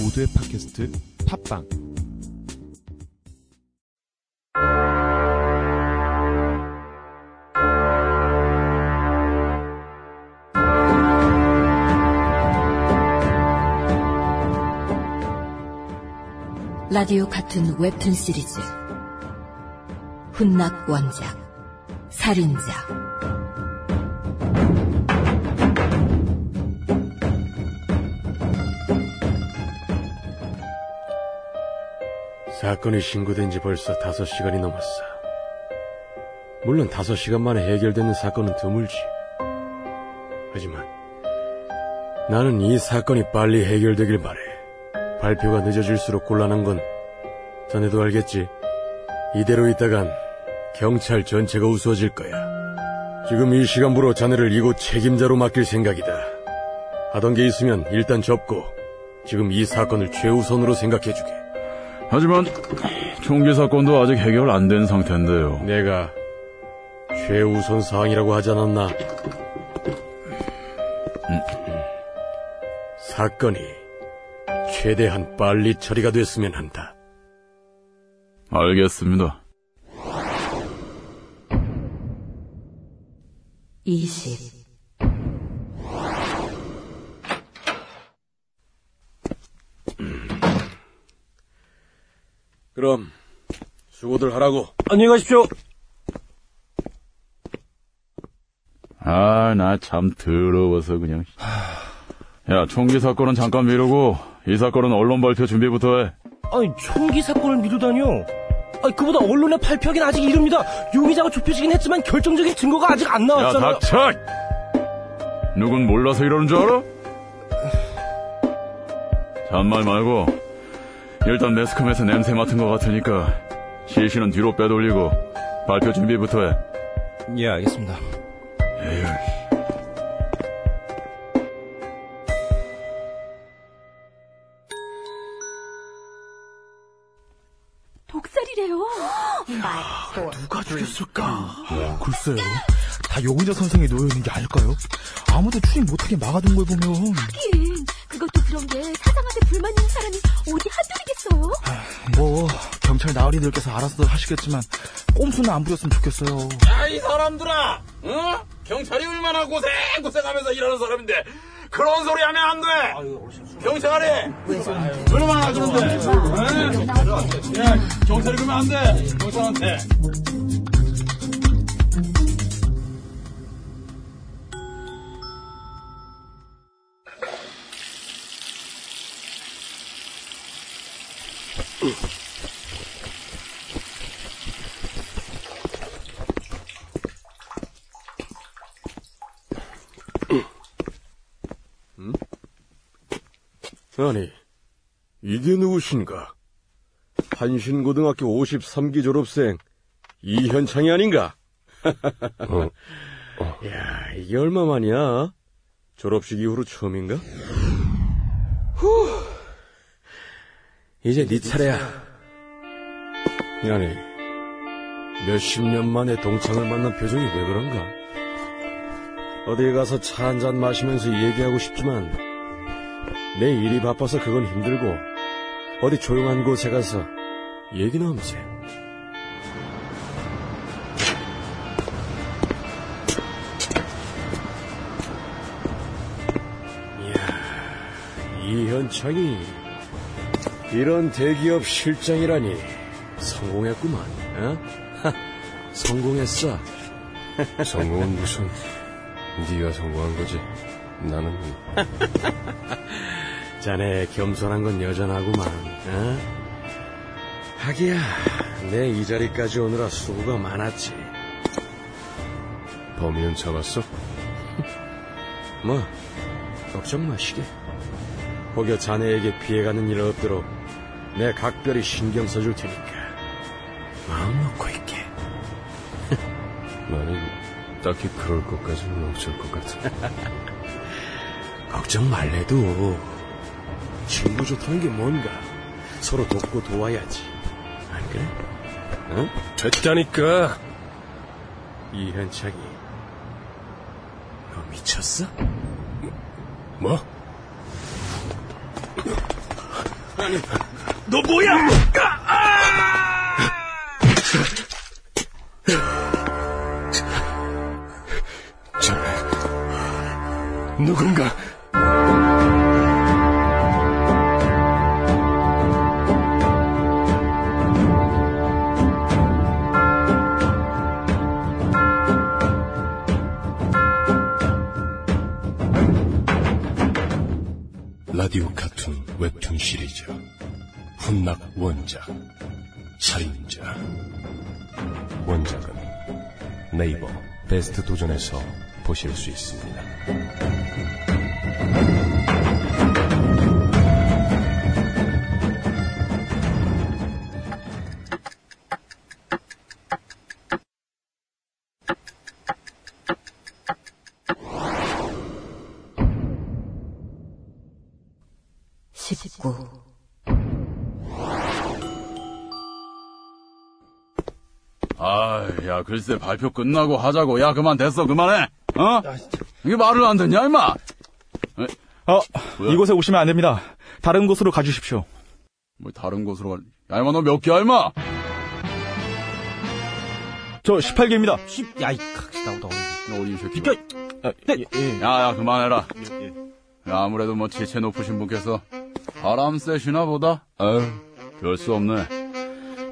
모두의 팟캐스트 팟빵. 라디오 같은 웹툰 시리즈. 훈낙 원작. 살인자 사건이 신고된 지 벌써 다섯 시간이 넘었어. 물론 다섯 시간 만에 해결되는 사건은 드물지. 하지만 나는 이 사건이 빨리 해결되길 바래. 발표가 늦어질수록 곤란한 건 자네도 알겠지. 이대로 있다간 경찰 전체가 우스워질 거야. 지금 이 시간부로 자네를 이곳 책임자로 맡길 생각이다. 하던 게 있으면 일단 접고 지금 이 사건을 최우선으로 생각해주게. 하지만 총기 사건도 아직 해결 안 된 상태인데요. 내가 최우선 사항이라고 하지 않았나? 사건이 최대한 빨리 처리가 됐으면 한다. 알겠습니다. 20 그럼 수고들 하라고. 안녕히 가십시오. 아, 나 참 더러워서 그냥. 야, 총기 사건은 잠깐 미루고 이 사건은 언론 발표 준비부터 해. 아니, 총기 사건을 미루다니요. 아니, 그보다 언론에 발표하긴 아직 이릅니다. 용의자가 좁혀지긴 했지만 결정적인 증거가 아직 안 야, 나왔잖아요. 닥쳐! 누군 몰라서 이러는 줄 알아? 잔말 말고 일단 매스컴에서 냄새 맡은 것 같으니까 시신은 뒤로 빼돌리고 발표 준비부터 해. 예, 알겠습니다. 에휴. 독살이래요 누가 죽였을까? 글쎄요. 다 용의자 선생이 놓여 있는 게 아닐까요? 아무도 출입 못하게 막아둔 걸 보면 하긴 그것도 그런 게 사장한테 불만 있는 사람이 어디 한둘이겠어요? 뭐 경찰 나으리들께서 알아서 하시겠지만 꼼수는 안 부렸으면 좋겠어요. 야, 이 사람들아! 어? 경찰이 얼마나 고생, 고생하면서 일하는 사람인데, 그런 소리 하면 안 돼! 경찰이! 얼마나! 어? 야, 경찰이 그러면 안 돼! 경찰한테! 아니, 이게 누구신가? 한신고등학교 53기 졸업생 이현창이 아닌가? 야, 이게 얼마만이야? 졸업식 이후로 처음인가? 후, 이제 네 차례야. 아니, 몇십 년 만에 동창을 만난 표정이 왜 그런가? 어디 가서 차 한 잔 마시면서 얘기하고 싶지만 내 일이 바빠서 그건 힘들고 어디 조용한 곳에 가서 얘기나 하면서 이야 이현창이 이런 대기업 실장이라니 성공했구만 어? 하, 성공했어. 성공은 무슨 네가 성공한 거지 나는 자네 겸손한 건 여전하구만. 어? 하기야 내 이 자리까지 오느라 수고가 많았지. 범인은 잡았어? 뭐 걱정 마시게. 혹여 자네에게 피해가는 일 없도록 내 각별히 신경 써줄 테니까 마음 놓고 있게. 나는 딱히 그럴 것까지는 없을 것 같아 걱정 말래도 친구 좋다는 게 뭔가 서로 돕고 도와야지. 안 그래? 어? 됐다니까 이현창이 너 미쳤어? 뭐? 너 뭐야? 저, 누군가 라디오 카툰 웹툰 시리즈. 훈낙 원작. 살인자. 원작은 네이버 베스트 도전에서 보실 수 있습니다. 19. 아, 야, 글쎄, 발표 끝나고 하자고. 야, 그만 됐어, 그만해. 어? 이게 말을 안 듣냐, 임마? 어, 이곳에 오시면 안 됩니다. 다른 곳으로 가주십시오. 뭐, 다른 곳으로 갈, 야, 임마, 너 몇 개야, 임마? 저 18개입니다. 10, 야, 이 각시다우다. 어디, 이 새끼. 비켜! 아, 예, 예. 야, 야, 그만해라. 야, 아무래도 뭐, 지체 높으신 분께서 바람 쐬시나 보다? 아유, 별수 없네.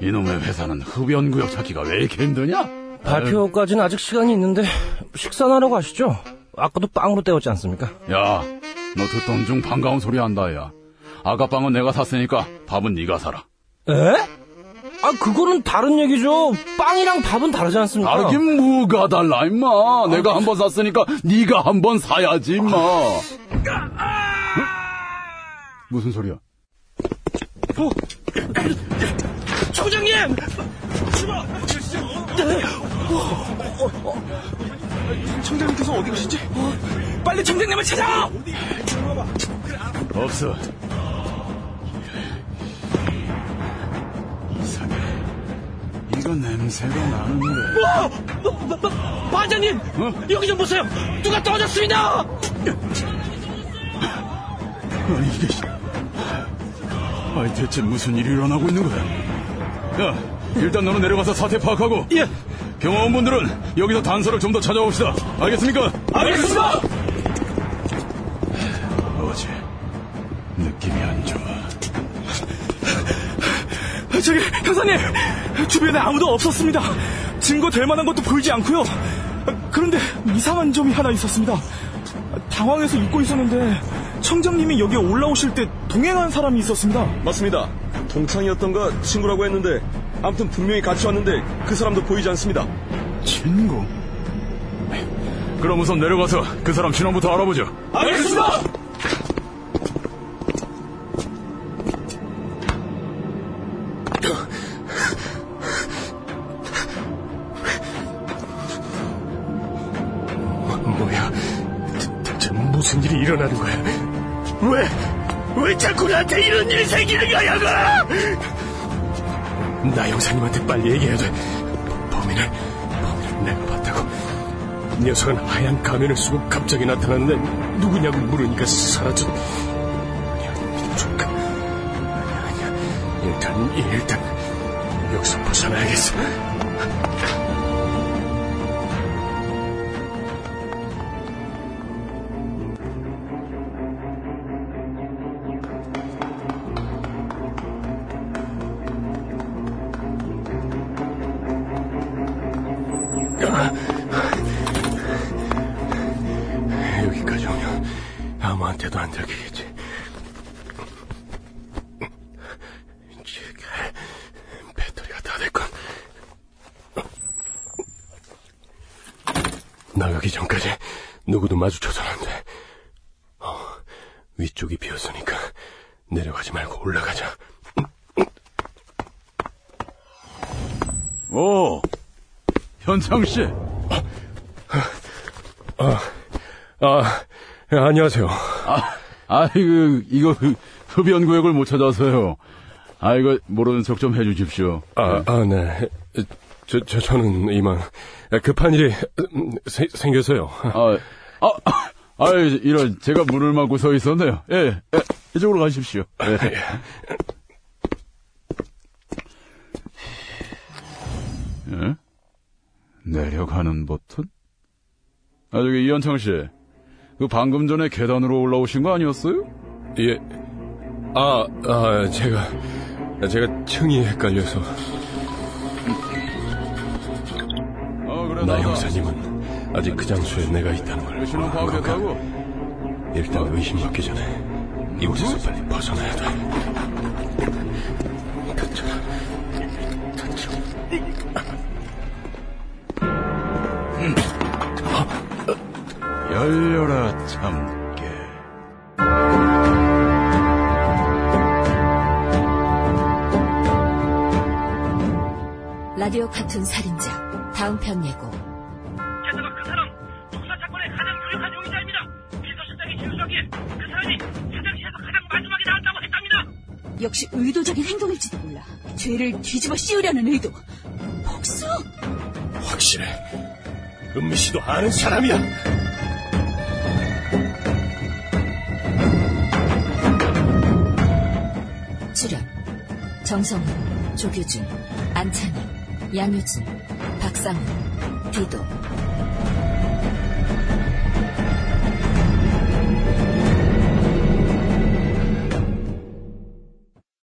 이놈의 회사는 흡연구역 찾기가 왜 이렇게 힘드냐? 발표까지는 아직 시간이 있는데, 식사나 하러 가시죠? 아까도 빵으로 때웠지 않습니까? 야, 너 듣던 중 반가운 소리 한다, 야. 아까 빵은 내가 샀으니까 밥은 네가 사라. 에? 아, 그거는 다른 얘기죠. 빵이랑 밥은 다르지 않습니까? 다르긴 뭐가 달라, 임마. 내가 한 번 샀으니까 네가 한 번 사야지, 임마. 응? 무슨 소리야? 총장님! 청장님께서 어디 가시지? 빨리 청장님을 찾아! 없어. 이상해. 이거 냄새가 나는데. 반장님! 여기 좀 보세요! 누가 떨어졌습니다! 아니, 이게. 아니, 대체 무슨 일이 일어나고 있는 거야? 야, 일단 너는 내려가서 사태 파악하고. 예! 경호원분들은 여기서 단서를 좀 더 찾아봅시다. 알겠습니까? 알겠습니다! 어제 느낌이 안 좋아. 저기, 형사님! 주변에 아무도 없었습니다. 증거 될 만한 것도 보이지 않고요. 그런데 이상한 점이 하나 있었습니다. 당황해서 잊고 있었는데 청장님이 여기에 올라오실 때 동행한 사람이 있었습니다. 맞습니다. 동창이었던가 친구라고 했는데 아무튼 분명히 같이 왔는데 그 사람도 보이지 않습니다. 친구? 그럼 우선 내려가서 그 사람 신원부터 알아보죠. 알겠습니다! 뭐야? 대- 대체 무슨 일이 일어나는 거야? 왜? 왜 자꾸 나한테 이런 일이 생기는 거야, 그? 나 형사님한테 빨리 얘기해야 돼. 범인을, 범인을 내가 봤다고. 녀석은 하얀 가면을 쓰고 갑자기 나타났는데 누구냐고 물으니까 민주가. 아니야, 아니야. 일단, 일단 여기서 벗어나야겠어. 여기까지 오면 아무한테도 안 들키겠지. 제가 배터리가 다 됐군. 나가기 전까지 누구도 마주쳐서는 안 돼. 어, 위쪽이 비었으니까 내려가지 말고 올라가자. 오, 현창 씨. 아, 아, 예, 안녕하세요. 아, 아, 이거, 이거, 그 흡연 구역을 못 찾아서요. 아, 이거, 모르는 척 좀 해주십시오. 아, 아, 네. 저, 저, 저는 이만 급한 일이 음, 세- 생겨서요. 아, 아, 아, 아, 이런, 제가 문을 막고 서 있었네요. 예, 예. 이쪽으로 가십시오. 네. 예? 내려가는 버튼? 아, 저기, 이현창 씨. 그 방금 전에 계단으로 올라오신 거 아니었어요? 예. 아, 아, 제가, 제가 층이 헷갈려서. 어, 그래, 나. 형사님은 아직 그 장소에 내가 있다는 걸 건가? 파악했다고? 일단 의심받기 전에 이곳에서 빨리 벗어나야 돼. 열려라, 참깨. 라디오 카툰 살인자 다음 편 예고 게다가 그 사람 독사 사건의 가장 유력한 용의자입니다. 비서실장이 진술하기에 그 사람이 화장실에서 가장 마지막에 나왔다고 했답니다. 역시 의도적인 행동일지도 몰라. 죄를 뒤집어 씌우려는 의도. 복수! 확실해. 은미 씨도 아는 사람이야. 정성훈, 조규준, 안찬희, 양효진, 박상훈, 디도,